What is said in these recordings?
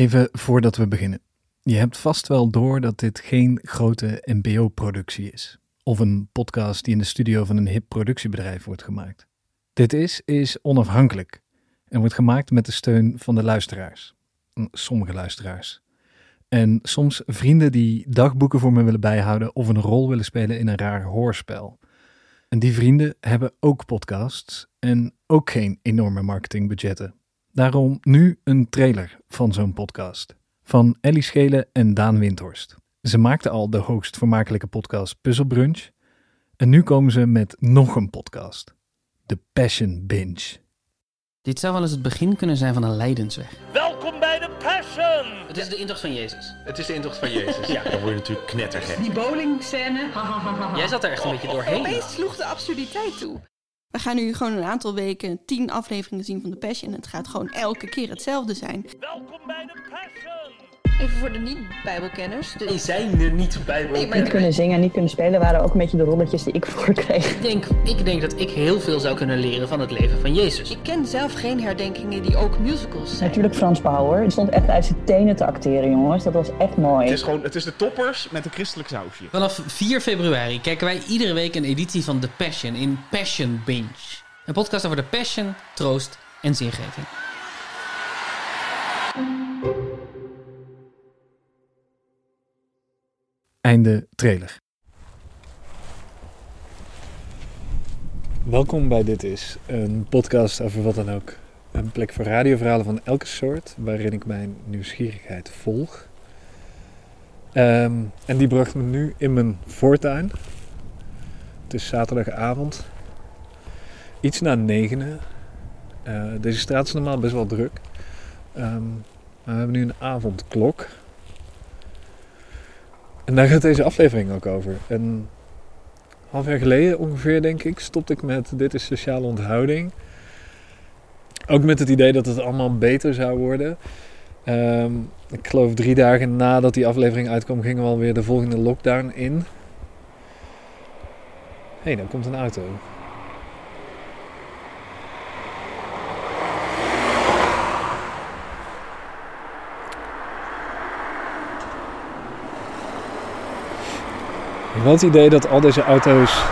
Even voordat we beginnen. Je hebt vast wel door dat dit geen grote NPO-productie is. Of een podcast die in de studio van een hip productiebedrijf wordt gemaakt. Dit is, is onafhankelijk en wordt gemaakt met de steun van de luisteraars. Sommige luisteraars. En soms vrienden die dagboeken voor me willen bijhouden of een rol willen spelen in een raar hoorspel. En die vrienden hebben ook podcasts en ook geen enorme marketingbudgetten. Daarom nu een trailer van zo'n podcast. Van Ellie Schelen en Daan Windhorst. Ze maakten al de hoogst vermakelijke podcast Puzzle Brunch. En nu komen ze met nog een podcast. The Passion Binge. Dit zou wel eens het begin kunnen zijn van een lijdensweg. Welkom bij de Passion! Het is de intocht van Jezus. Het is de intocht van Jezus. Ja. Dan word je natuurlijk knettergek. Die bowlingscène. Jij zat er echt een beetje doorheen. Opeens sloeg de absurditeit toe. We gaan nu gewoon een aantal weken tien afleveringen zien van The Passion. En het gaat gewoon elke keer hetzelfde zijn. Welkom bij de Passion! Even voor de niet-bijbelkenners. Die zijn er niet bij. Nee, maar Niet kunnen zingen en niet kunnen spelen waren ook een beetje de rolletjes die ik voorkreeg. Ik denk, ik denk dat ik heel veel zou kunnen leren van het leven van Jezus. ik ken zelf geen herdenkingen die ook musicals zijn. Natuurlijk Frans Bauer. Die stond echt uit zijn tenen te acteren, jongens. Dat was echt Het mooi. is gewoon, het is de toppers met een christelijk sausje. Vanaf 4 februari kijken wij iedere week een editie van The Passion in Passion Binge. Een podcast over de passion, troost en zingeving. Einde trailer. Welkom bij Dit Is, een podcast over wat dan ook. Een plek voor radioverhalen van elke soort, waarin ik mijn nieuwsgierigheid volg. Ehm, en die bracht me nu in mijn voortuin. Het is zaterdagavond. Iets na negenen. Eh, deze straat is normaal best wel druk. Ehm, maar we hebben nu een avondklok. En daar gaat deze aflevering ook over. Een half jaar geleden ongeveer, denk ik, stopte ik met Dit is Sociale Onthouding. Ook met het idee dat het allemaal beter zou worden. Ehm, ik geloof drie dagen nadat die aflevering uitkwam, gingen we alweer de volgende lockdown in. Hé, hey, daar komt een auto. Ik heb het idee dat al deze auto's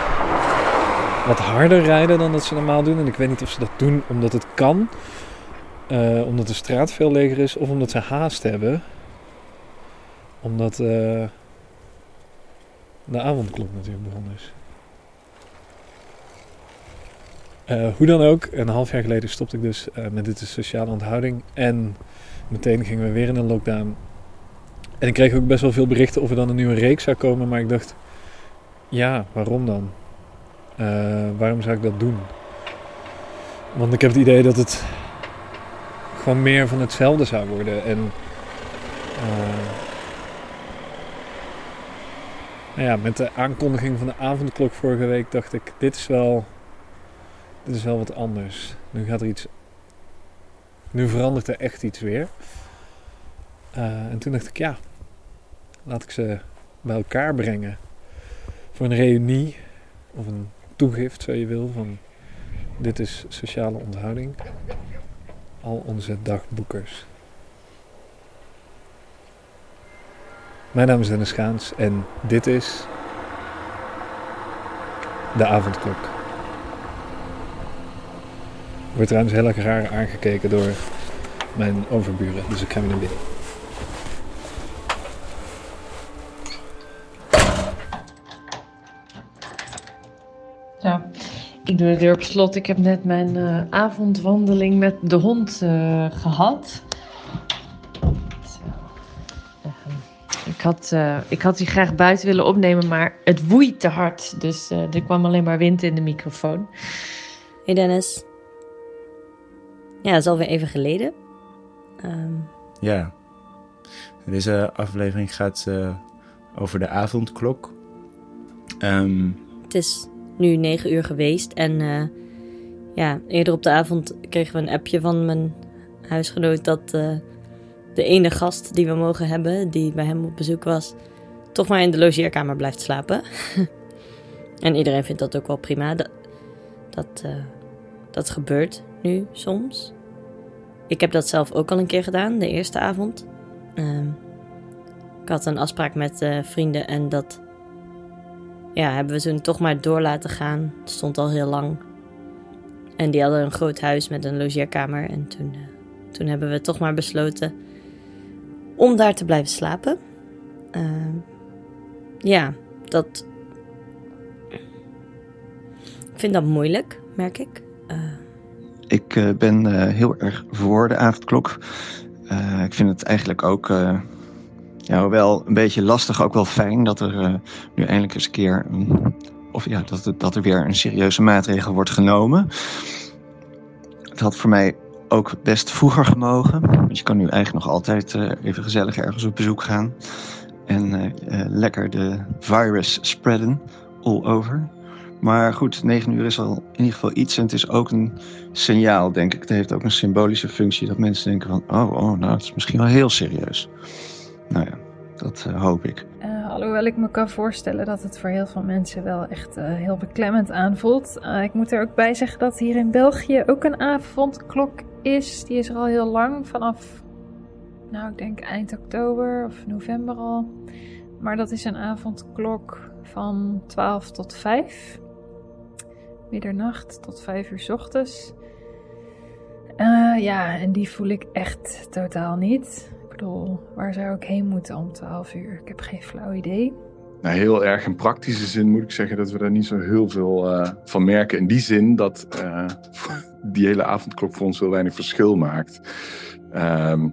wat harder rijden dan dat ze normaal doen. En ik weet niet of ze dat doen omdat het kan. eh, omdat de straat veel leger is. Of omdat ze haast hebben. Omdat eh, de avondklok natuurlijk begonnen is. Eh, hoe dan ook, een half jaar geleden stopte ik dus met dit sociale onthouding. En meteen gingen we weer in een lockdown. En ik kreeg ook best wel veel berichten of er dan een nieuwe reeks zou komen. Maar ik dacht, ja, waarom dan? Eh, waarom zou ik dat doen? Want ik heb het idee dat het gewoon meer van hetzelfde zou worden. En eh, nou ja, met de aankondiging van de avondklok vorige week dacht ik, dit is wel, dit is wel wat anders. Nu gaat er iets, nu verandert er echt iets weer. Eh, en toen dacht ik, ja, laat ik ze bij elkaar brengen voor een reunie of een toegift, zo je wil, van dit is sociale onthouding. Al onze dagboekers. Mijn naam is Dennis Gaans en dit is de avondklok. Ik word trouwens heel erg raar aangekeken door mijn overburen, dus ik ga weer naar binnen. Doe de deur op slot. Ik heb net mijn eh, avondwandeling met de hond eh, gehad. Zo. Ehm, ik, had, eh, ik had die graag buiten willen opnemen, maar het woeit te hard. Dus eh, er kwam alleen maar wind in de microfoon. Hey Dennis. Ja, dat is alweer even geleden. Ehm, Ja. Deze aflevering gaat eh, over de avondklok. Ehm, het is nu negen uur geweest en eh, ja, eerder op de avond kregen we een appje van mijn huisgenoot dat eh, de ene gast die we mogen hebben, die bij hem op bezoek was, toch maar in de logeerkamer blijft slapen. en iedereen vindt dat ook wel prima. Dat, dat, eh, dat gebeurt nu soms. Ik heb dat zelf ook al een keer gedaan, de eerste avond. Ehm, ik had een afspraak met vrienden en dat ja, hebben we toen toch maar door laten gaan. Het stond al heel lang. En die hadden een groot huis met een logeerkamer. En toen, eh, toen hebben we toch maar besloten om daar te blijven slapen. Ehm, ja, dat. Ik vind dat moeilijk, merk ik. Eh, Ik eh, ben heel erg voor de avondklok. Ik vind het eigenlijk ook ja, wel een beetje lastig, ook wel fijn dat er eh, nu eindelijk eens een keer. of ja, dat, dat er weer een serieuze maatregel wordt genomen. Het had voor mij ook best vroeger gemogen. Want je kan nu eigenlijk nog altijd eh, even gezellig ergens op bezoek gaan. En eh, lekker de virus spreaden all over. Maar goed, 9 uur is al in ieder geval iets. En het is ook een signaal, denk ik. Het heeft ook een symbolische functie. Dat mensen denken van, oh, oh nou, het is misschien wel heel serieus. Nou ja, dat eh, hoop ik. Eh, alhoewel ik me kan voorstellen dat het voor heel veel mensen wel echt eh, heel beklemmend aanvoelt. Ik moet er ook bij zeggen dat hier in België ook een avondklok is. Die is er al heel lang, vanaf, nou ik denk eind oktober of november al. Maar dat is een avondklok van 12 tot 5. Middernacht tot 5 uur ochtends. Ja, en die voel ik echt totaal niet. Waar zou ik heen moeten om 12 uur? Ik heb geen flauw idee. Nou, heel erg in praktische zin moet ik zeggen dat we daar niet zo heel veel eh, van merken. In die zin dat eh, die hele avondklok voor ons heel weinig verschil maakt. Ehm,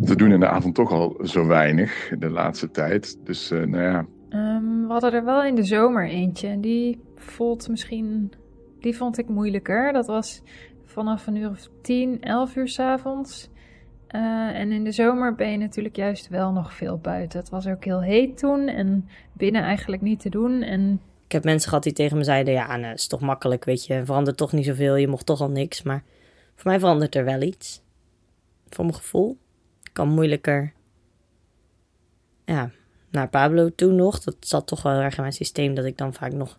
we doen in de avond toch al zo weinig de laatste tijd. Dus eh, nou ja, Ehm, we hadden er wel in de zomer eentje en die voelt misschien... Die vond ik moeilijker. Dat was vanaf een uur of 10, 11 uur s'avonds. Eh en in de zomer ben je natuurlijk juist wel nog veel buiten. Het was ook heel heet toen en binnen eigenlijk niet te doen. En Ik heb mensen gehad die tegen me zeiden: Ja, nou, is toch makkelijk, weet je, verandert toch niet zoveel, je mocht toch al niks. Maar voor mij verandert er wel iets. Voor mijn gevoel. Ik kan moeilijker. Ja, naar Pablo toe nog. Dat zat toch wel erg in mijn systeem dat ik dan vaak nog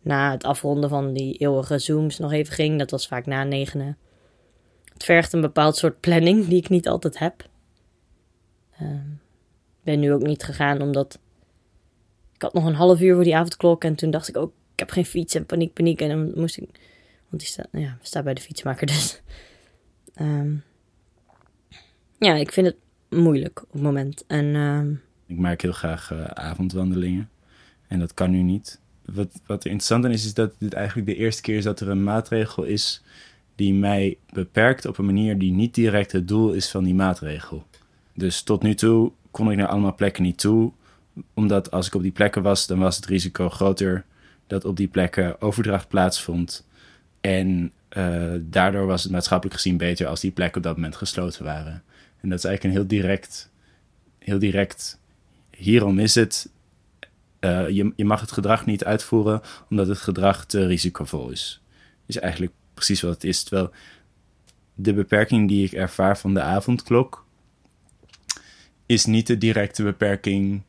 na het afronden van die eeuwige zooms nog even ging. Dat was vaak na negenen. Het vergt een bepaald soort planning die ik niet altijd heb. Ehm, Ik ben nu ook niet gegaan omdat ik had nog een half uur voor die avondklok en toen dacht ik ook, ik heb geen fiets en paniek, paniek. En dan moest ik, want die staat, nou ja, staat bij de fietsmaker dus. Ehm, ja, ik vind het moeilijk op het moment. En ehm, Ik maak heel graag eh, avondwandelingen. En dat kan nu niet. Wat, wat er interessant aan is, is dat dit eigenlijk de eerste keer is dat er een maatregel is die mij beperkt op een manier die niet direct het doel is van die maatregel. Dus tot nu toe kon ik naar allemaal plekken niet toe, omdat als ik op die plekken was, dan was het risico groter dat op die plekken overdracht plaatsvond. En eh, daardoor was het maatschappelijk gezien beter als die plekken op dat moment gesloten waren. En dat is eigenlijk een heel direct, heel direct hierom is het. eh, je, je mag het gedrag niet uitvoeren omdat het gedrag te risicovol is. Is eigenlijk precies wat het is. Terwijl de beperking die ik ervaar van de avondklok is niet de directe beperking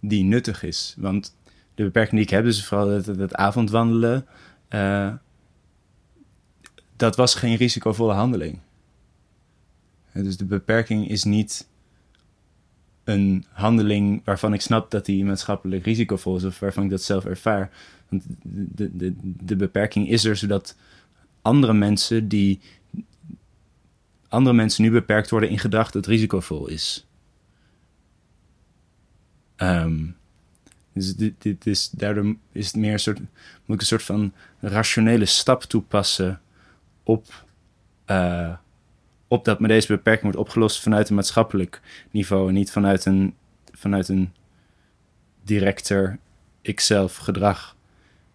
die nuttig is. Want de beperking die ik heb is vooral het, het avondwandelen. eh, dat was geen risicovolle handeling. Dus de beperking is niet een handeling waarvan ik snap dat die maatschappelijk risicovol is of waarvan ik dat zelf ervaar. De, de, de beperking is er zodat andere mensen die andere mensen nu beperkt worden in gedrag dat risicovol is. Ehm, dus dit, dit is, daardoor is het meer een soort, moet ik een soort van rationele stap toepassen op, eh, op dat met deze beperking wordt opgelost vanuit een maatschappelijk niveau en niet vanuit een, vanuit een directer ikzelf gedrag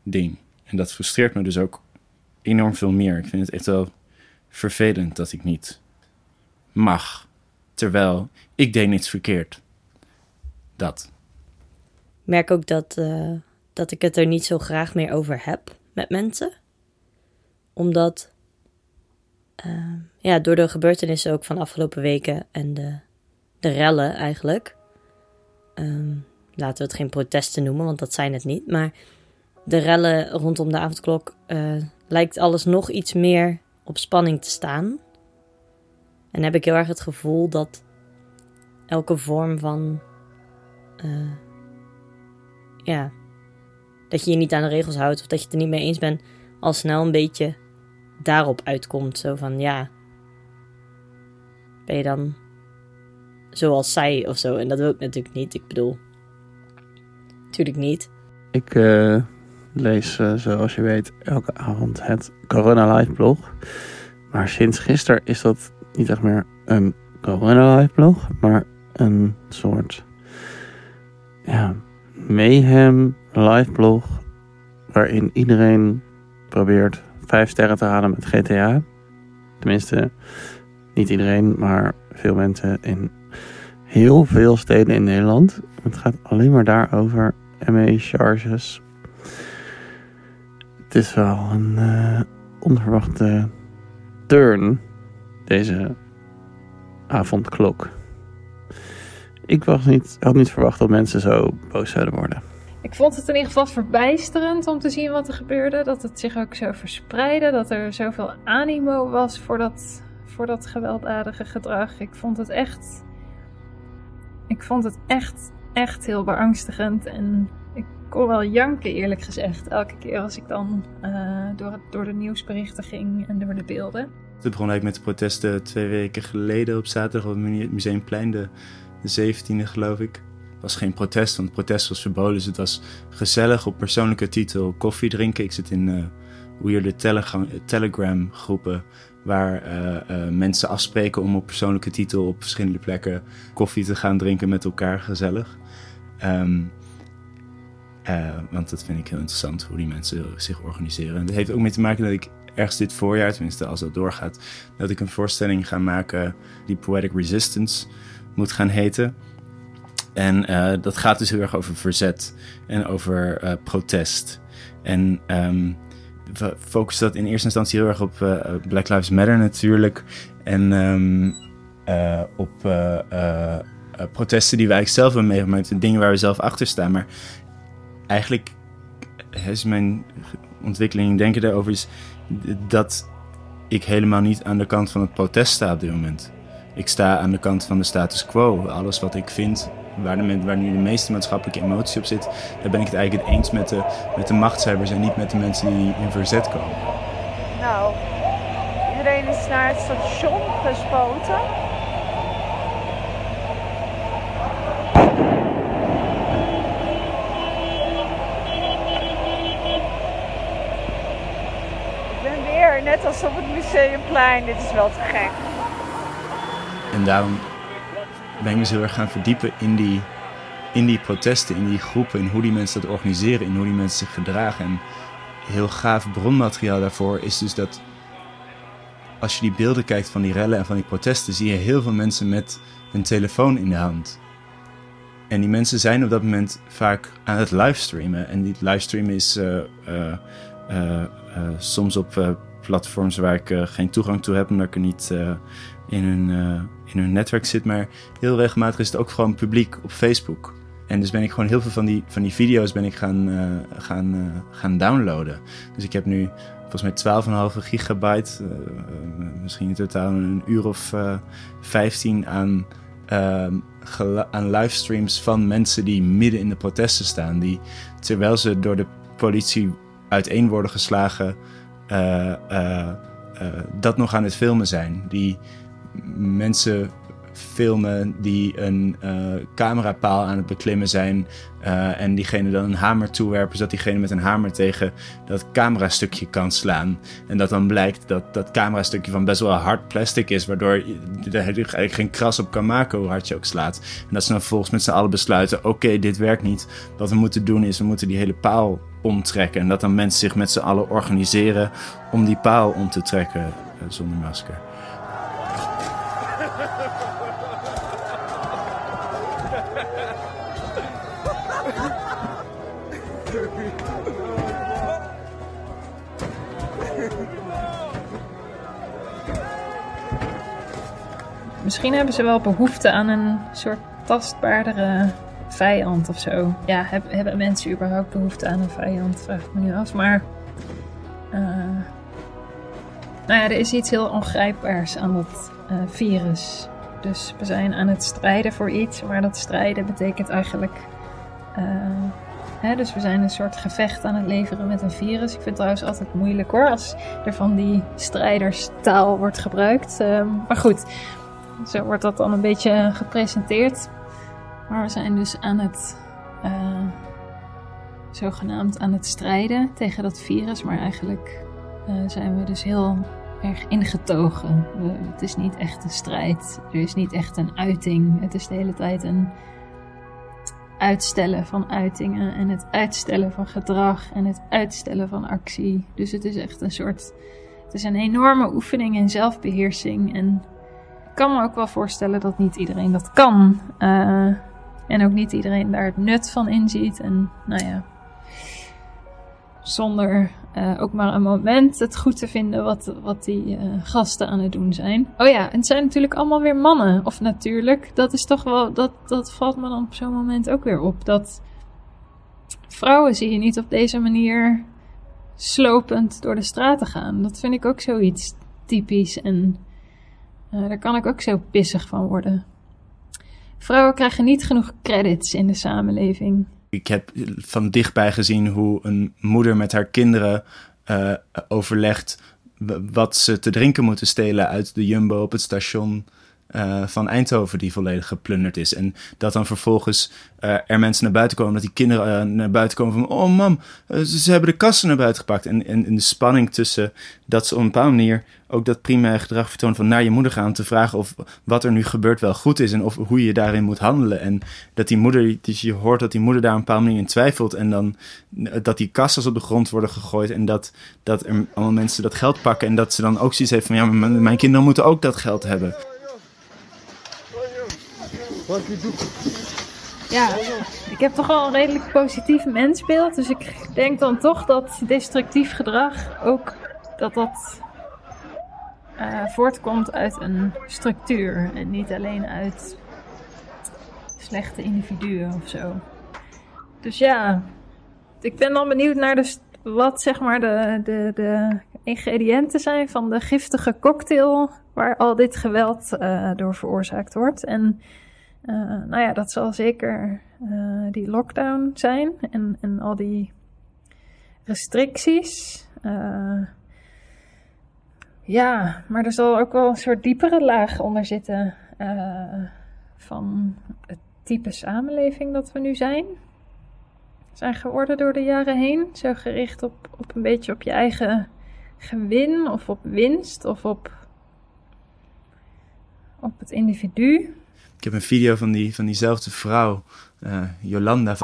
ding. En dat frustreert me dus ook enorm veel meer. Ik vind het echt wel vervelend dat ik niet mag, terwijl ik deed niets verkeerd. Dat. ik merk ook dat, eh, dat ik het er niet zo graag meer over heb met mensen. Omdat, eh, ja, door de gebeurtenissen ook van de afgelopen weken en de, de rellen eigenlijk. ehm, laten we het geen protesten noemen, want dat zijn het niet. Maar de rellen rondom de avondklok eh, lijkt alles nog iets meer op spanning te staan. En heb ik heel erg het gevoel dat elke vorm van. eh, ja. Dat je je niet aan de regels houdt of dat je het er niet mee eens bent, al snel een beetje daarop uitkomt. Zo van ja. Ben je dan zoals zij of zo? En dat wil ik natuurlijk niet. Ik bedoel. Natuurlijk niet. Ik eh, lees, eh, zoals je weet, elke avond het Corona Live blog. Maar sinds gisteren is dat niet echt meer een Corona Live blog, maar een soort ja, mayhem live blog. Waarin iedereen probeert vijf sterren te halen met GTA. Tenminste, niet iedereen, maar veel mensen in heel veel steden in Nederland. Het gaat alleen maar daarover. ME-charges. Het is wel een eh, onverwachte turn, deze avondklok. Ik was niet, had niet verwacht dat mensen zo boos zouden worden. Ik vond het in ieder geval verbijsterend om te zien wat er gebeurde. Dat het zich ook zo verspreidde. Dat er zoveel animo was voor dat, voor dat gewelddadige gedrag. Ik vond het echt. Ik vond het echt, echt heel beangstigend. En kon wel janken, eerlijk gezegd. Elke keer als ik dan eh, door, door de nieuwsberichten ging en door de beelden. Het begon eigenlijk met de protesten twee weken geleden op zaterdag op het Museumplein, de, de 17e geloof ik. Het was geen protest, want protest was verboden. Dus het was gezellig op persoonlijke titel koffie drinken. Ik zit in uh, weirde telegram, groepen waar uh, mensen afspreken om op persoonlijke titel op verschillende plekken koffie te gaan drinken met elkaar gezellig. Um, uh, want dat vind ik heel interessant, hoe die mensen zich organiseren. En dat heeft ook mee te maken dat ik ergens dit voorjaar, tenminste als dat doorgaat, dat ik een voorstelling ga maken die Poetic Resistance moet gaan heten. En uh, dat gaat dus heel erg over verzet en over uh, protest. En um, we focussen dat in eerste instantie heel erg op Black Lives Matter natuurlijk. En um, op protesten die wij zelf hebben meegemaakt. Dingen waar we zelf achter staan. Maar eigenlijk is mijn ontwikkeling denken daarover is dat ik helemaal niet aan de kant van het protest sta op dit moment. Ik sta aan de kant van de status quo. Alles wat ik vind, waar, de, waar nu de meeste maatschappelijke emotie op zit, daar ben ik het eigenlijk eens met de, met de machtshebbers en niet met de mensen die in verzet komen. Nou, iedereen is naar het station gespoten. net als op het Dit is wel te gek. En daarom ben ik me heel erg gaan verdiepen in die, in die protesten, in die groepen, in hoe die mensen dat organiseren, in hoe die mensen zich gedragen. En heel gaaf bronmateriaal daarvoor is dus dat als je die beelden kijkt van die rellen en van die protesten, zie je heel veel mensen met hun telefoon in de hand. En die mensen zijn op dat moment vaak aan het livestreamen. En die livestreamen is uh, uh, uh, soms op platforms waar ik uh, geen toegang toe heb, omdat ik er niet uh, in, hun, uh, in hun netwerk zit. Maar heel regelmatig is het ook gewoon publiek op Facebook. En dus ben ik gewoon heel veel van die, van die video's ben ik gaan, gaan, gaan downloaden. Dus ik heb nu volgens mij 12,5 gigabyte, misschien in totaal een uur of 15 aan, aan livestreams van mensen die midden in de protesten staan. Die terwijl ze door de politie uiteen worden geslagen, uh, uh, uh, dat nog aan het filmen zijn. Die mensen filmen die een camerapaal aan het beklimmen zijn. en diegene dan een hamer toewerpen, zodat diegene met een hamer tegen dat camerastukje kan slaan. En dat dan blijkt dat dat camerastukje van best wel hard plastic is, waardoor je er eigenlijk geen kras op kan maken hoe hard je ook slaat. En dat ze dan vervolgens met z'n allen besluiten: oké, dit werkt niet. Wat we moeten doen is, we moeten die hele paal omtrekken. En dat dan mensen zich met z'n allen organiseren om die paal om te trekken uh, zonder masker. Misschien hebben ze wel behoefte aan een soort tastbaardere vijand of zo. Ja, heb, hebben mensen überhaupt behoefte aan een vijand? Vraag ik me nu af. Maar. Uh, nou ja, er is iets heel ongrijpbaars aan dat uh, virus. Dus we zijn aan het strijden voor iets, maar dat strijden betekent eigenlijk. eh, hè, dus we zijn een soort gevecht aan het leveren met een virus. Ik vind het trouwens altijd moeilijk hoor, als er van die strijderstaal wordt gebruikt. Ehm, maar goed, zo wordt dat dan een beetje gepresenteerd. Maar we zijn dus aan het. eh, zogenaamd aan het strijden tegen dat virus, maar eigenlijk eh, zijn we dus heel erg ingetogen. Het is niet echt een strijd, er is niet echt een uiting. Het is de hele tijd een uitstellen van uitingen en het uitstellen van gedrag en het uitstellen van actie. Dus het is echt een soort. Het is een enorme oefening in zelfbeheersing. En ik kan me ook wel voorstellen dat niet iedereen dat kan. Eh, en ook niet iedereen daar het nut van inziet. En nou ja, zonder eh, ook maar een moment het goed te vinden wat, wat die eh, gasten aan het doen zijn. Oh ja, en het zijn natuurlijk allemaal weer mannen. Of natuurlijk, dat is toch wel, dat, dat valt me dan op zo'n moment ook weer op. Dat vrouwen zie je niet op deze manier slopend door de straten gaan. Dat vind ik ook zoiets typisch en eh, daar kan ik ook zo pissig van worden. Vrouwen krijgen niet genoeg credits in de samenleving. Ik heb van dichtbij gezien hoe een moeder met haar kinderen eh, overlegt wat ze te drinken moeten stelen uit de Jumbo op het station eh, van Eindhoven, die volledig geplunderd is. En dat dan vervolgens eh, er mensen naar buiten komen, dat die kinderen eh, naar buiten komen van: Oh, mam, ze, hebben de kassen naar buiten gepakt. En, en, de spanning tussen dat ze op een bepaalde manier ook dat primaire gedrag vertoont van naar je moeder gaan te vragen of wat er nu gebeurt wel goed is en of hoe je daarin moet handelen. En dat die moeder, dus je hoort dat die moeder daar een bepaalde manier in twijfelt en dan dat die kassas op de grond worden gegooid en dat, dat er allemaal mensen dat geld pakken en dat ze dan ook zoiets heeft van ja, mijn kinderen moeten ook dat geld hebben. Ja, ik heb toch wel een redelijk positief mensbeeld. Dus ik denk dan toch dat destructief gedrag ook dat dat eh, voortkomt uit een structuur. En niet alleen uit slechte individuen of zo. Dus ja, ik ben dan benieuwd naar de, wat zeg maar de, de, de ingrediënten zijn van de giftige cocktail waar al dit geweld eh, door veroorzaakt wordt. En eh, nou ja, dat zal zeker eh, die lockdown zijn en, en al die restricties. Eh, ja, maar er zal ook wel een soort diepere laag onder zitten van het type samenleving dat we nu zijn. Zijn geworden door de jaren heen. Zo gericht op, op een beetje op je eigen gewin of op winst of op, op het individu. Ik heb een video van, die, van diezelfde vrouw, eh, Jolanda,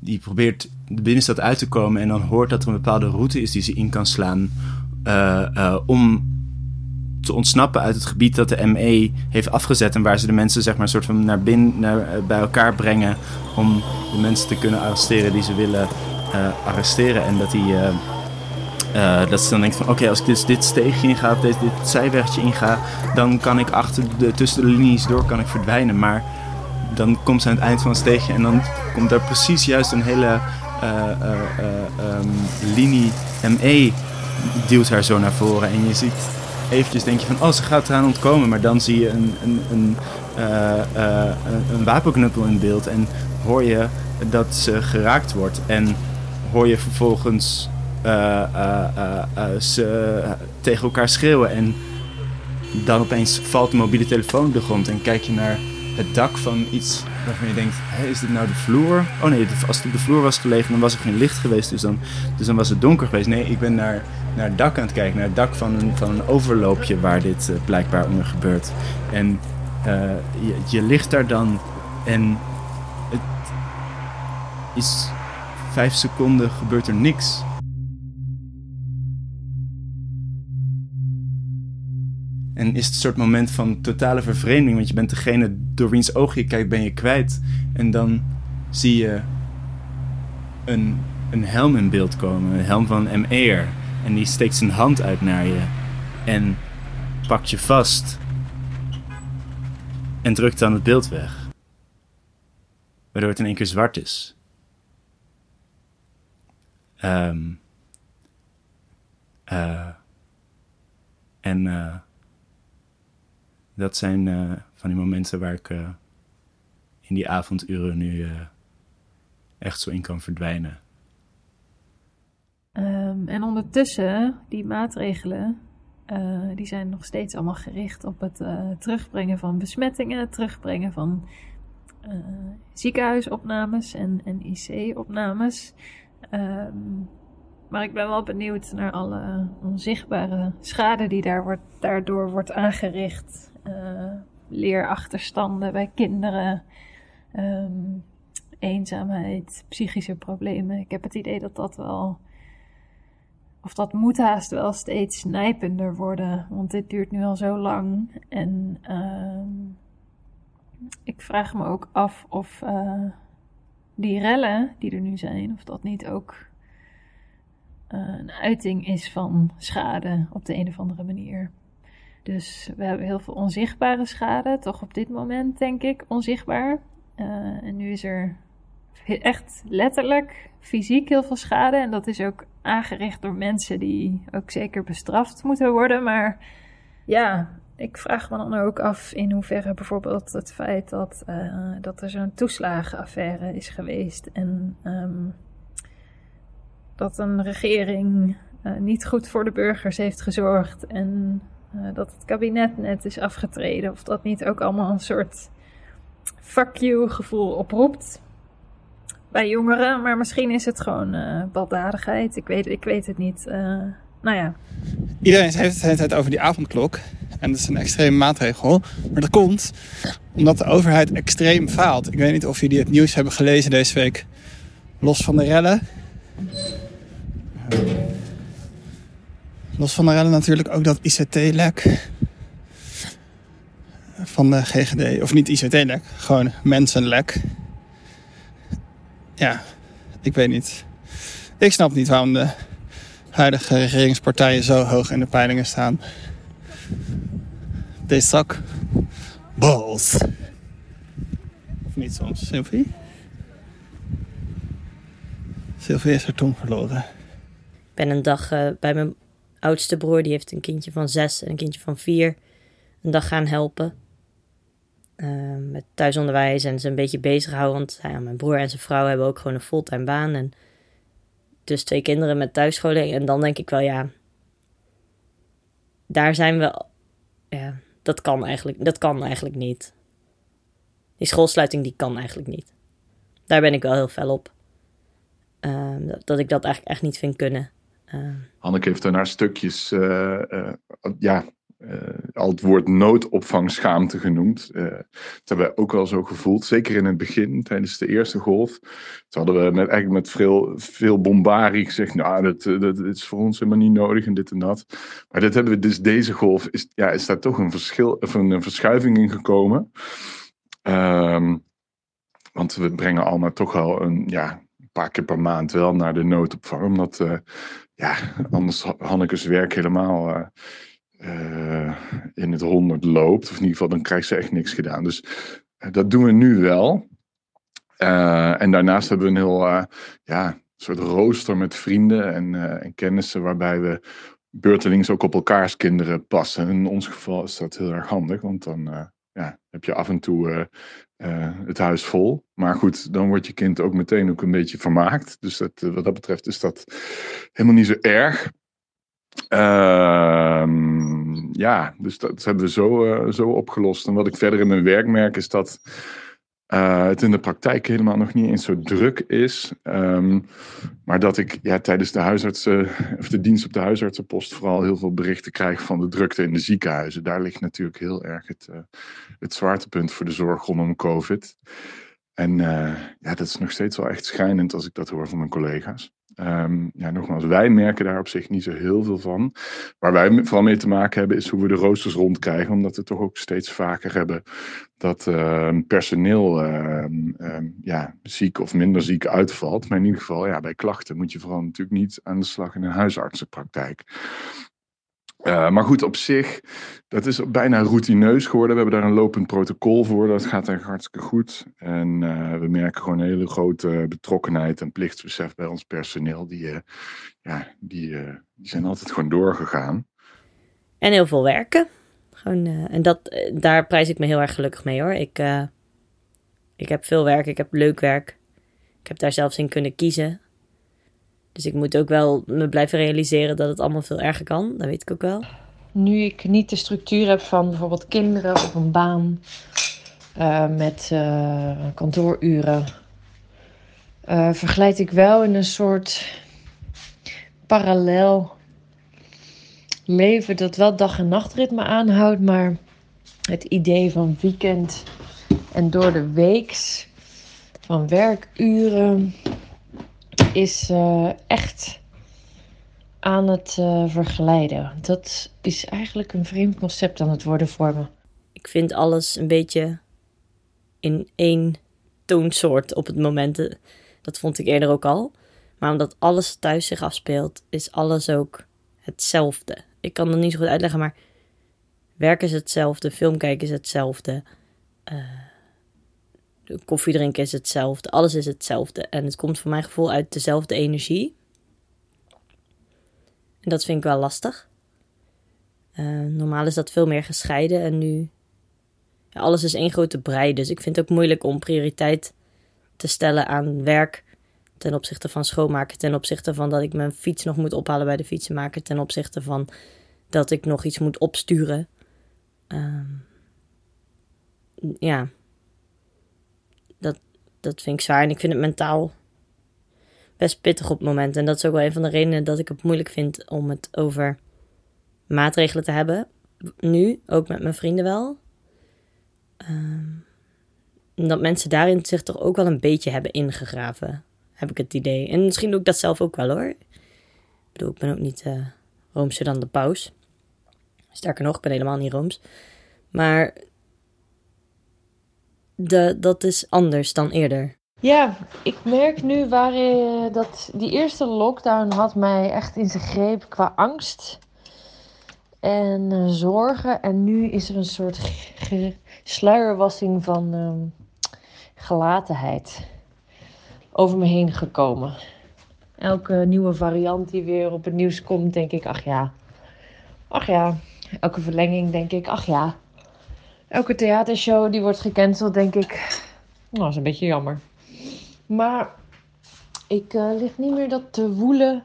die probeert de binnenstad uit te komen en dan hoort dat er een bepaalde route is die ze in kan slaan eh, eh, om te ontsnappen uit het gebied dat de ME heeft afgezet en waar ze de mensen zeg maar soort van naar binnen naar, bij elkaar brengen om de mensen te kunnen arresteren die ze willen arresteren en dat die eh, dat ze dan denkt van oké, als ik dus dit steegje inga, of dit, dit zijwegje inga, dan kan ik achter de, tussen de linies door kan ik verdwijnen. Maar dan komt ze aan het eind van het steegje en dan komt daar precies juist een hele eh, eh, eh, ehm, linie ME duwt haar zo naar voren. En je ziet eventjes denk je van oh, ze gaat eraan ontkomen. Maar dan zie je een, een, een, een- wapenknuppel in beeld en hoor je dat ze geraakt wordt. En hoor je vervolgens ze tegen elkaar schreeuwen. En dan opeens valt de mobiele telefoon de grond. En kijk je naar het dak van iets waarvan je denkt: hé, is dit nou de vloer? Oh nee, als het op de vloer was gelegen, dan was er geen licht geweest. Dus dan, dus dan was het donker geweest. Nee, ik ben naar, naar het dak aan het kijken. Naar het dak van een, van een overloopje waar dit eh, blijkbaar onder gebeurt. En eh, je, je ligt daar dan en het is vijf seconden gebeurt er niks. En is het een soort moment van totale vervreemding, want je bent degene door wiens oog je kijkt, ben je kwijt. En dan zie je een, een helm in beeld komen, een helm van ME'er. En die steekt zijn hand uit naar je en pakt je vast en drukt dan het beeld weg. Waardoor het in één keer zwart is. Eh, en eh, dat zijn eh, van die momenten waar ik eh, in die avonduren nu eh, echt zo in kan verdwijnen. Ehm, en ondertussen, die maatregelen, die zijn nog steeds allemaal gericht op het terugbrengen van besmettingen, terugbrengen van ziekenhuisopnames en, en IC-opnames. Ehm, maar ik ben wel benieuwd naar alle onzichtbare schade die daar wordt, daardoor wordt aangericht. Eh, leerachterstanden bij kinderen, ehm, eenzaamheid, psychische problemen. Ik heb het idee dat dat wel, of dat moet haast wel steeds nijpender worden. Want dit duurt nu al zo lang. En ehm, ik vraag me ook af of eh, die rellen die er nu zijn, of dat niet ook eh, een uiting is van schade op de een of andere manier. Dus we hebben heel veel onzichtbare schade, toch op dit moment denk ik onzichtbaar. Eh, en nu is er echt letterlijk fysiek heel veel schade. En dat is ook aangericht door mensen die ook zeker bestraft moeten worden. Maar ja, ik vraag me dan ook af in hoeverre bijvoorbeeld het feit dat, eh, dat er zo'n toeslagenaffaire is geweest. En ehm, dat een regering eh, niet goed voor de burgers heeft gezorgd. En dat het kabinet net is afgetreden. Of dat niet ook allemaal een soort fuck you gevoel oproept bij jongeren. Maar misschien is het gewoon eh, baldadigheid. Ik weet, ik weet het niet. Eh, nou ja. Iedereen heeft het tijd over die avondklok. En dat is een extreme maatregel. Maar dat komt omdat de overheid extreem faalt. Ik weet niet of jullie het nieuws hebben gelezen deze week. Los van de rellen. Los van de rellen natuurlijk ook dat ICT-lek. Van de GGD. Of niet ICT-lek, gewoon mensenlek. Ja, ik weet niet. Ik snap niet waarom de huidige regeringspartijen zo hoog in de peilingen staan. Deze zak. Balls. Of niet soms, Sylvie? Sylvie is haar tong verloren. Ik ben een dag eh, bij mijn oudste broer, die heeft een kindje van zes en een kindje van vier, een dag gaan helpen. Eh, met thuisonderwijs en ze een beetje bezig houden. Want ja, mijn broer en zijn vrouw hebben ook gewoon een fulltime baan. En dus twee kinderen met thuisscholing. En dan denk ik wel, ja, daar zijn we. Ja, dat kan eigenlijk, dat kan eigenlijk niet. Die schoolsluiting die kan eigenlijk niet. Daar ben ik wel heel fel op. Uh, dat, dat ik dat eigenlijk echt niet vind kunnen. Uh, Hanneke heeft daarna stukjes, uh, uh, ja, al het woord noodopvangschaamte genoemd. dat hebben we ook wel zo gevoeld, zeker in het begin, tijdens de eerste golf. Toen hadden we met, eigenlijk met veel, veel bombarie gezegd, nou, dat, dat, dat, is voor ons helemaal niet nodig en dit en dat. Maar dit hebben we dus deze golf, is, ja, is daar toch een, verschil, of een, verschuiving in gekomen. Um, want we brengen allemaal toch wel een, ja, een paar keer per maand wel naar de noodopvang. Omdat ja, anders Hanneke's werk helemaal uh, uh, in het honderd loopt. Of in ieder geval, dan krijgt ze echt niks gedaan. Dus dat doen we nu wel. en daarnaast hebben we een heel ja, soort rooster met vrienden en, en kennissen waarbij we beurtelings ook op elkaars kinderen passen. In ons geval is dat heel erg handig, want dan ja, heb je af en toe uh, uh, het huis vol. Maar goed, dan wordt je kind ook meteen ook een beetje vermaakt. Dus dat, uh, wat dat betreft is dat helemaal niet zo erg. ja, dus dat hebben we zo, zo opgelost. En wat ik verder in mijn werk merk is dat uh, het in de praktijk helemaal nog niet eens zo druk is. Um, maar dat ik ja, tijdens de huisartsen, of de dienst op de huisartsenpost vooral heel veel berichten krijg van de drukte in de ziekenhuizen. Daar ligt natuurlijk heel erg het, uh, het zwaartepunt voor de zorg rondom COVID. En ja, dat is nog steeds wel echt schijnend als ik dat hoor van mijn collega's. Um, ja, nogmaals, wij merken daar op zich niet zo heel veel van. Waar wij vooral mee te maken hebben, is hoe we de roosters rondkrijgen. Omdat we toch ook steeds vaker hebben dat uh, personeel uh, ja, ziek of minder ziek uitvalt. Maar in ieder geval, ja, bij klachten moet je vooral natuurlijk niet aan de slag in een huisartsenpraktijk. Uh, maar goed, op zich, dat is bijna routineus geworden. We hebben daar een lopend protocol voor. Dat gaat eigenlijk hartstikke goed. En uh, we merken gewoon een hele grote betrokkenheid en plichtsbesef bij ons personeel. Die, uh, ja, die, die zijn altijd gewoon doorgegaan. En heel veel werken. Gewoon, eh, en dat, eh, daar prijs ik me heel erg gelukkig mee hoor. Ik, eh, ik heb veel werk, ik heb leuk werk. Ik heb daar zelfs in kunnen kiezen. Dus ik moet ook wel me blijven realiseren dat het allemaal veel erger kan. Dat weet ik ook wel. Nu ik niet de structuur heb van bijvoorbeeld kinderen of een baan eh, met eh, kantooruren, eh, verglijd ik wel in een soort parallel leven dat wel dag- en nachtritme aanhoudt, maar het idee van weekend en door de weeks van werkuren is eh, echt aan het eh, verglijden. Dat is eigenlijk een vreemd concept aan het worden voor me. Ik vind alles een beetje in één toonsoort op het moment. Dat vond ik eerder ook al. Maar omdat alles thuis zich afspeelt, is alles ook hetzelfde. Ik kan het niet zo goed uitleggen, maar werk is hetzelfde, film kijken is hetzelfde, eh, koffie drinken is hetzelfde, alles is hetzelfde. En het komt voor mijn gevoel uit dezelfde energie. En dat vind ik wel lastig. Eh, normaal is dat veel meer gescheiden en nu ja, alles is één grote brei. Dus ik vind het ook moeilijk om prioriteit te stellen aan werk ten opzichte van schoonmaken, ten opzichte van dat ik mijn fiets nog moet ophalen bij de fietsenmaker, ten opzichte van dat ik nog iets moet opsturen. Ehm, ja, dat, vind ik zwaar en ik vind het mentaal best pittig op het moment. En dat is ook wel een van de redenen dat ik het moeilijk vind om het over maatregelen te hebben. Nu, ook met mijn vrienden wel. Ehm, dat mensen daarin zich toch ook wel een beetje hebben ingegraven, heb ik het idee. En misschien doe ik dat zelf ook wel hoor. Ik bedoel, ik ben ook niet eh roomser dan de paus. Sterker nog, ik ben helemaal niet rooms. Maar dat is anders dan eerder. Ja, ik merk nu waar eh, dat die eerste lockdown had mij echt in zijn greep qua angst en eh, zorgen. En nu is er een soort sluierwassing van ehm, gelatenheid over me heen gekomen. Elke nieuwe variant die weer op het nieuws komt, denk ik, ach ja. Ach ja. Elke verlenging denk ik, ach ja. Elke theatershow die wordt gecanceld, denk ik, nou, dat is een beetje jammer. Maar ik eh, lig niet meer dat te woelen.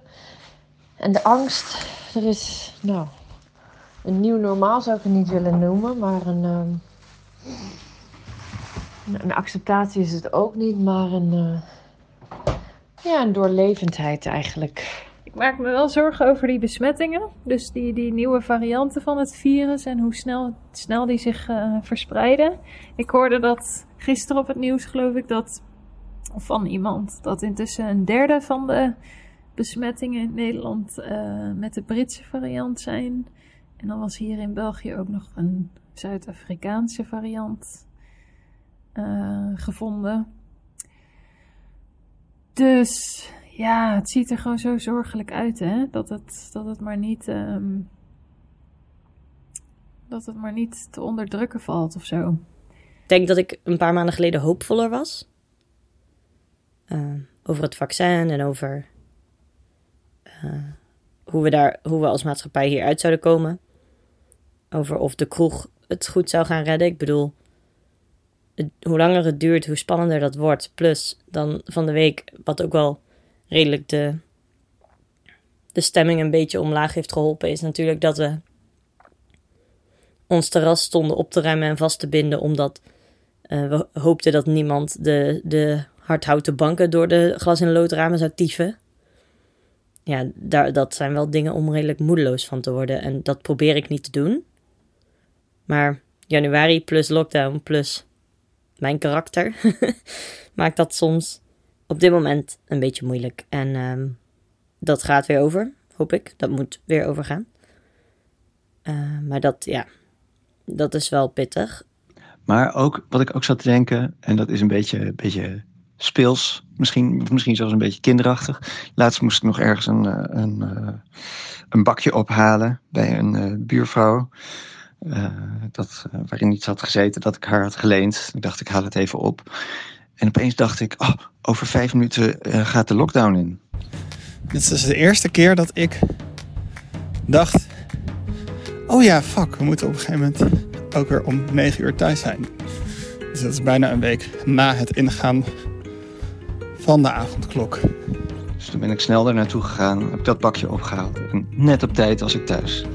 En de angst, er is, nou, een nieuw normaal zou ik het niet willen noemen, maar een, ehm, een acceptatie is het ook niet, maar een, eh, ja, een doorlevendheid eigenlijk. Ik maak me wel zorgen over die besmettingen. Dus die, die nieuwe varianten van het virus en hoe snel, snel die zich eh, verspreiden. Ik hoorde dat gisteren op het nieuws, geloof ik, dat van iemand dat intussen een derde van de besmettingen in Nederland eh, met de Britse variant zijn. En dan was hier in België ook nog een Zuid-Afrikaanse variant eh, gevonden. Dus ja, het ziet er gewoon zo zorgelijk uit, hè? Dat het, dat het maar niet. ehm, dat het maar niet te onderdrukken valt of zo. Ik denk dat ik een paar maanden geleden hoopvoller was. Eh, over het vaccin en over eh, hoe, we daar, hoe we als maatschappij hieruit zouden komen. Over of de kroeg het goed zou gaan redden. Ik bedoel, hoe langer het duurt, hoe spannender dat wordt. Plus dan van de week, wat ook wel redelijk de, de stemming een beetje omlaag heeft geholpen, is natuurlijk dat we ons terras stonden op te ruimen en vast te binden, omdat eh, we hoopten dat niemand de, de hardhouten banken door de glas- en loodramen zou tieven. Ja, daar, dat zijn wel dingen om redelijk moedeloos van te worden. En dat probeer ik niet te doen. Maar januari plus lockdown plus mijn karakter maakt dat soms op dit moment een beetje moeilijk. En ehm, dat gaat weer over, hoop ik. Dat moet weer overgaan. Eh, maar dat, ja, dat is wel pittig. Maar ook wat ik ook zat te denken, en dat is een beetje, een beetje speels, misschien, misschien zelfs een beetje kinderachtig. Laatst moest ik nog ergens een, eh, een, eh, een bakje ophalen bij een buurvrouw. dat, waarin iets had gezeten dat ik haar had geleend. Ik dacht, ik haal het even op. En opeens dacht ik, oh, over vijf minuten eh, gaat de lockdown in. Dit is dus de eerste keer dat ik dacht: Oh ja, fuck. We moeten op een gegeven moment ook weer om 9 uur thuis zijn. Dus dat is bijna een week na het ingaan van de avondklok. Dus toen ben ik snel daar naartoe gegaan, heb ik dat bakje opgehaald. En net op tijd was ik thuis.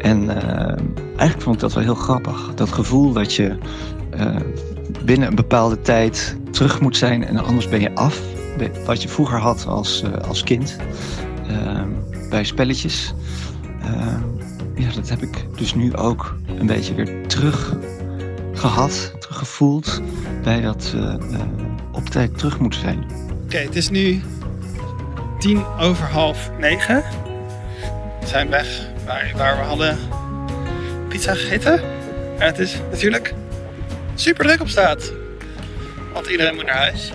En eh, eigenlijk vond ik dat wel heel grappig. Dat gevoel dat je eh, binnen een bepaalde tijd terug moet zijn en anders ben je af. Wat je vroeger had als, eh, als kind ehm, bij spelletjes. Ehm, ja, dat heb ik dus nu ook een beetje weer terug gehad, teruggevoeld bij dat op tijd terug moeten zijn. Oké, het is nu tien over half negen. We zijn weg waar, waar we hadden pizza gegeten. En het is natuurlijk super druk op straat. Want iedereen moet naar huis.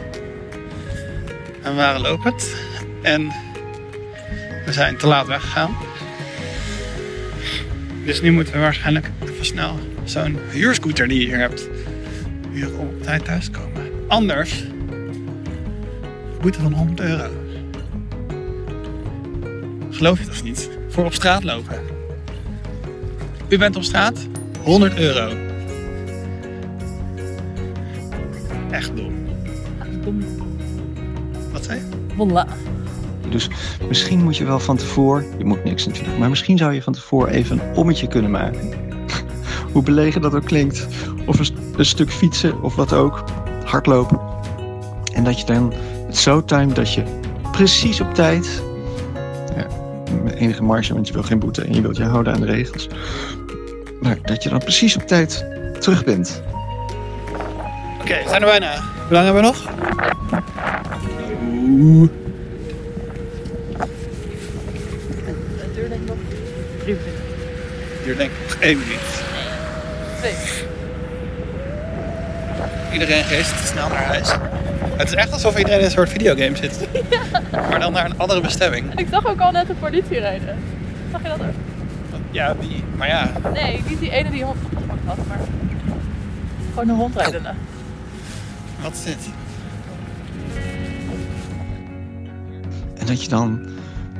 En we waren lopend. En we zijn te laat weggegaan. Dus nu moeten we waarschijnlijk even snel zo'n huurscooter die je hier hebt. Weer op tijd thuiskomen. Anders boete van 100 euro. Geloof je of niet? Voor op straat lopen. U bent op straat, 100 euro. Echt dom. Dom. Wat zei je? Dus misschien moet je wel van tevoren, je moet niks natuurlijk, maar misschien zou je van tevoren even een ommetje kunnen maken. Hoe belegen dat ook klinkt. Of een, een stuk fietsen of wat ook. Hardlopen. En dat je dan het zo timed dat je precies op tijd met enige marge, want je wil geen boete en je wilt je houden aan de regels. Maar dat je dan precies op tijd terug bent. Oké, we zijn er bijna. Hoe lang hebben we nog? Oeh. Het duurt denk ik nog drie minuten. Het duurt denk ik nog minuut. Twee. Iedereen geest snel naar huis. Het is echt alsof iedereen in een soort videogame zit. Maar dan naar een andere bestemming. Ik zag ook al net de politie rijden. Zag je dat ook? Ja, die. Maar ja. Nee, niet die ene die hond opgepakt had, maar gewoon een hond rijdende. Wat is dit? En dat je dan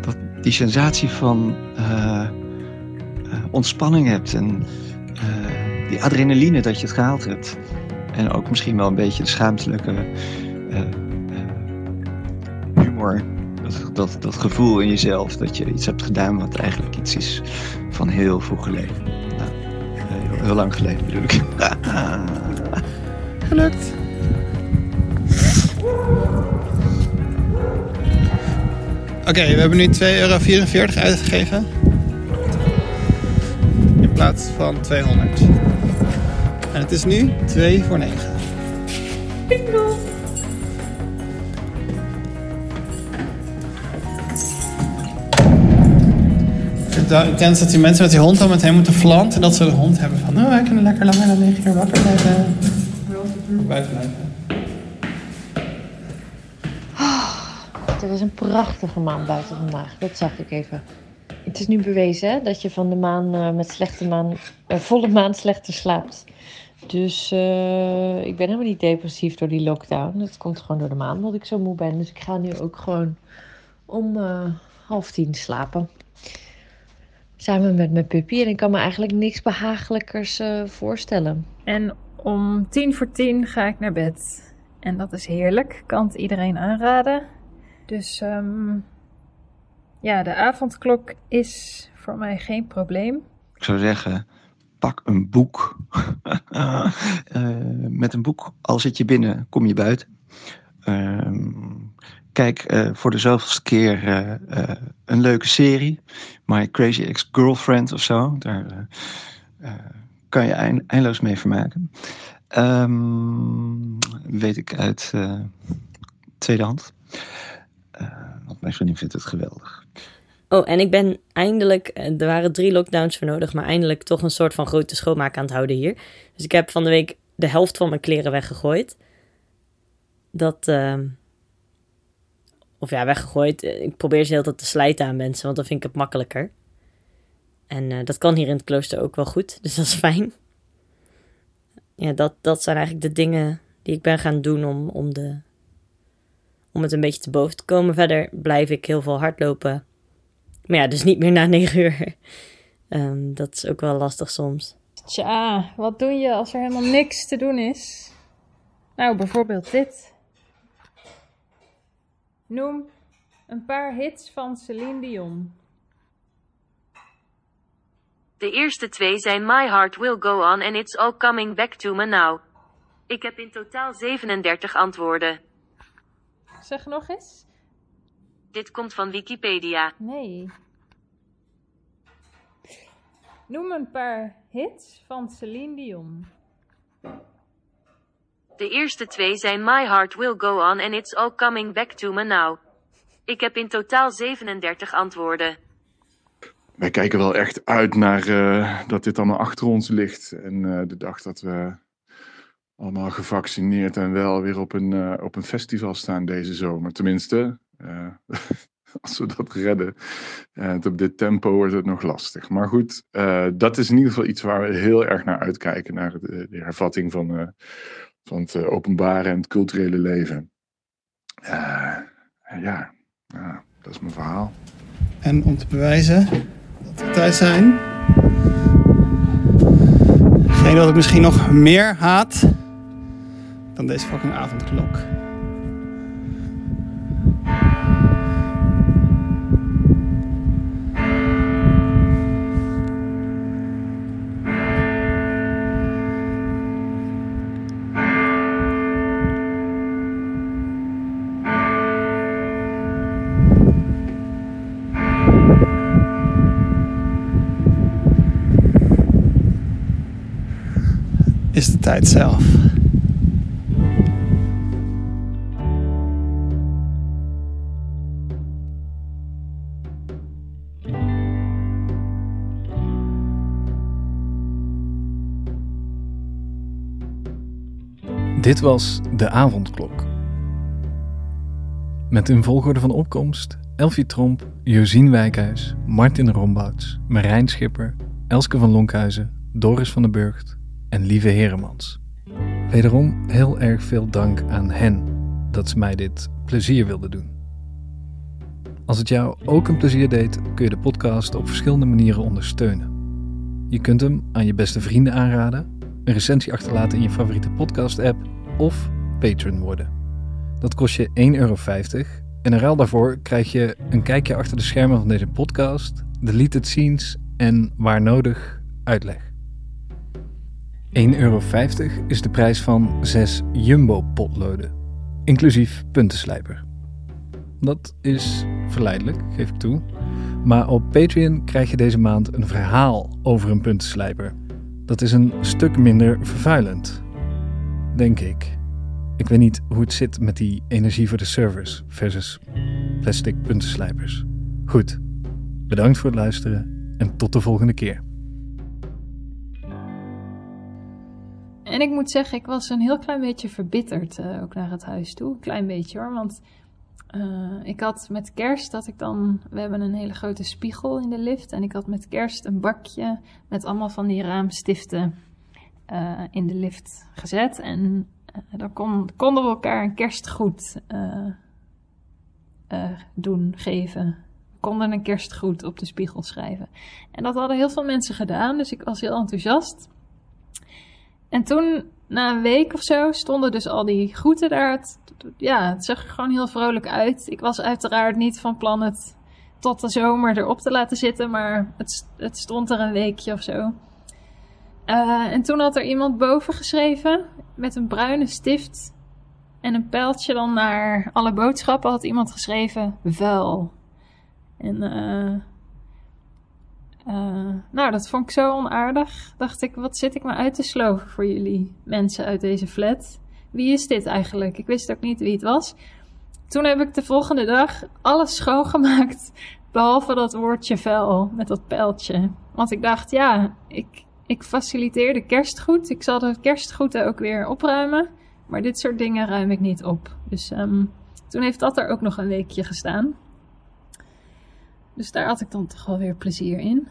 dat, die sensatie van uh, uh, ontspanning hebt en uh, die adrenaline dat je het gehaald hebt. En ook misschien wel een beetje de schaamtelijke humor. Dat, dat, dat gevoel in jezelf dat je iets hebt gedaan wat eigenlijk iets is van heel vroeg geleden. Nou, heel, heel lang geleden bedoel ik. Gelukt. Oké, okay, we hebben nu 2,44 euro uitgegeven. In plaats van 200. En het is nu 2 voor 9. Bingo! intens dat die mensen met die hond dan meteen moeten flanten. En dat ze de hond hebben van, oh, wij kunnen lekker langer dan 9 uur wakker blijven. Buiten blijven. Het was een prachtige maan buiten vandaag. Dat zag ik even. Het is nu bewezen hè, dat je van de maan uh, met slechte maan, uh, volle maan slechter slaapt. Dus uh, ik ben helemaal niet depressief door die lockdown. Dat komt gewoon door de maan dat ik zo moe ben. Dus ik ga nu ook gewoon om half tien slapen. Samen met mijn puppy. En ik kan me eigenlijk niks behagelijkers voorstellen. En om tien voor tien ga ik naar bed. En dat is heerlijk. Kan het iedereen aanraden. Dus um, ja, de avondklok is voor mij geen probleem. Ik zou zeggen, pak een boek. uh, met een boek, al zit je binnen, kom je buiten. Uh, kijk uh, voor de zoveelste keer uh, een leuke serie. My Crazy Ex-Girlfriend of zo. Daar kan je eind eindeloos mee vermaken. Um, weet ik uit tweede hand. Want mijn vriendin vindt het geweldig. Oh, en ik ben eindelijk, er waren drie lockdowns voor nodig, maar eindelijk toch een soort van grote schoonmaak aan het houden hier. Dus ik heb van de week de helft van mijn kleren weggegooid. Dat, uh, of ja, weggegooid. Ik probeer ze heel te slijten aan mensen, want dan vind ik het makkelijker. En dat kan hier in het klooster ook wel goed, dus dat is fijn. Ja, dat, dat zijn eigenlijk de dingen die ik ben gaan doen om, om de om het een beetje te boven te komen. Verder blijf ik heel veel hardlopen. Maar ja, dus niet meer na 9 uur. Ehm, dat is ook wel lastig soms. Tja, wat doe je als er helemaal niks te doen is? Nou, bijvoorbeeld dit. Noem een paar hits van Celine Dion. De eerste twee zijn My Heart Will Go On en It's All Coming Back to Me Now. Ik heb in totaal 37 antwoorden. Zeg nog eens. Dit komt van Wikipedia. Nee. Noem een paar hits van Celine Dion. De eerste twee zijn My Heart Will Go On en It's All Coming Back to Me Now. Ik heb in totaal 37 antwoorden. Wij kijken wel echt uit naar eh, dat dit allemaal achter ons ligt. En eh, de dag dat we allemaal gevaccineerd en wel weer op een, eh, op een festival staan deze zomer. Tenminste, eh, als we dat redden. En op dit tempo wordt het nog lastig. Maar goed, dat is in ieder geval iets waar we heel erg naar uitkijken. Naar de, de hervatting van, van het openbare en het culturele leven. Ja, ja, dat is mijn verhaal. En om te bewijzen dat we thuis zijn. Geen wat ik misschien nog meer haat dan deze fucking avondklok. Is de tijd zelf. Dit was De Avondklok. Met in volgorde van opkomst Elfie Tromp, Josien Wijkhuis, Martin Rombouts, Marijn Schipper, Elske van Lonkhuizen, Doris van den Burgt en Lieve Heremans. Wederom heel erg veel dank aan hen dat ze mij dit plezier wilden doen. Als het jou ook een plezier deed, kun je de podcast op verschillende manieren ondersteunen. Je kunt hem aan je beste vrienden aanraden, een recensie achterlaten in je favoriete podcast-app of patron worden. Dat kost je 1,50 euro en in ruil daarvoor krijg je een kijkje achter de schermen van deze podcast, deleted scenes en waar nodig uitleg. 1,50 euro is de prijs van 6 Jumbo-potloden, inclusief puntenslijper. Dat is verleidelijk, geef ik toe. Maar op Patreon krijg je deze maand een verhaal over een puntenslijper. Dat is een stuk minder vervuilend. Denk ik. Ik weet niet hoe het zit met die energie voor de servers versus plastic puntenslijpers. Goed, bedankt voor het luisteren en tot de volgende keer. En ik moet zeggen, ik was een heel klein beetje verbitterd eh, ook naar het huis toe. Een klein beetje hoor, want eh, ik had met kerst dat ik dan... We hebben een hele grote spiegel in de lift. En ik had met kerst een bakje met allemaal van die raamstiften eh, in de lift gezet. En dan kon, konden we elkaar een kerstgroet doen, geven. We konden een kerstgroet op de spiegel schrijven. En dat hadden heel veel mensen gedaan, dus ik was heel enthousiast. En toen, na een week of zo, stonden dus al die groeten daar. Ja, het zag er gewoon heel vrolijk uit. Ik was uiteraard niet van plan het tot de zomer erop te laten zitten, maar het, het stond er een weekje of zo. Uh, en toen had er iemand boven geschreven met een bruine stift en een pijltje dan naar alle boodschappen had iemand geschreven vuil. En uh, nou, dat vond ik zo onaardig. Dacht ik, wat zit ik me uit te sloven voor jullie mensen uit deze flat? Wie is dit eigenlijk? Ik wist ook niet wie het was. Toen heb ik de volgende dag alles schoongemaakt, behalve dat woordje vuil met dat pijltje. Want ik dacht, ja, ik, ik faciliteer de kerstgoed. Ik zal de kerstgoeden ook weer opruimen. Maar dit soort dingen ruim ik niet op. Dus um, toen heeft dat er ook nog een weekje gestaan. Dus daar had ik dan toch wel weer plezier in.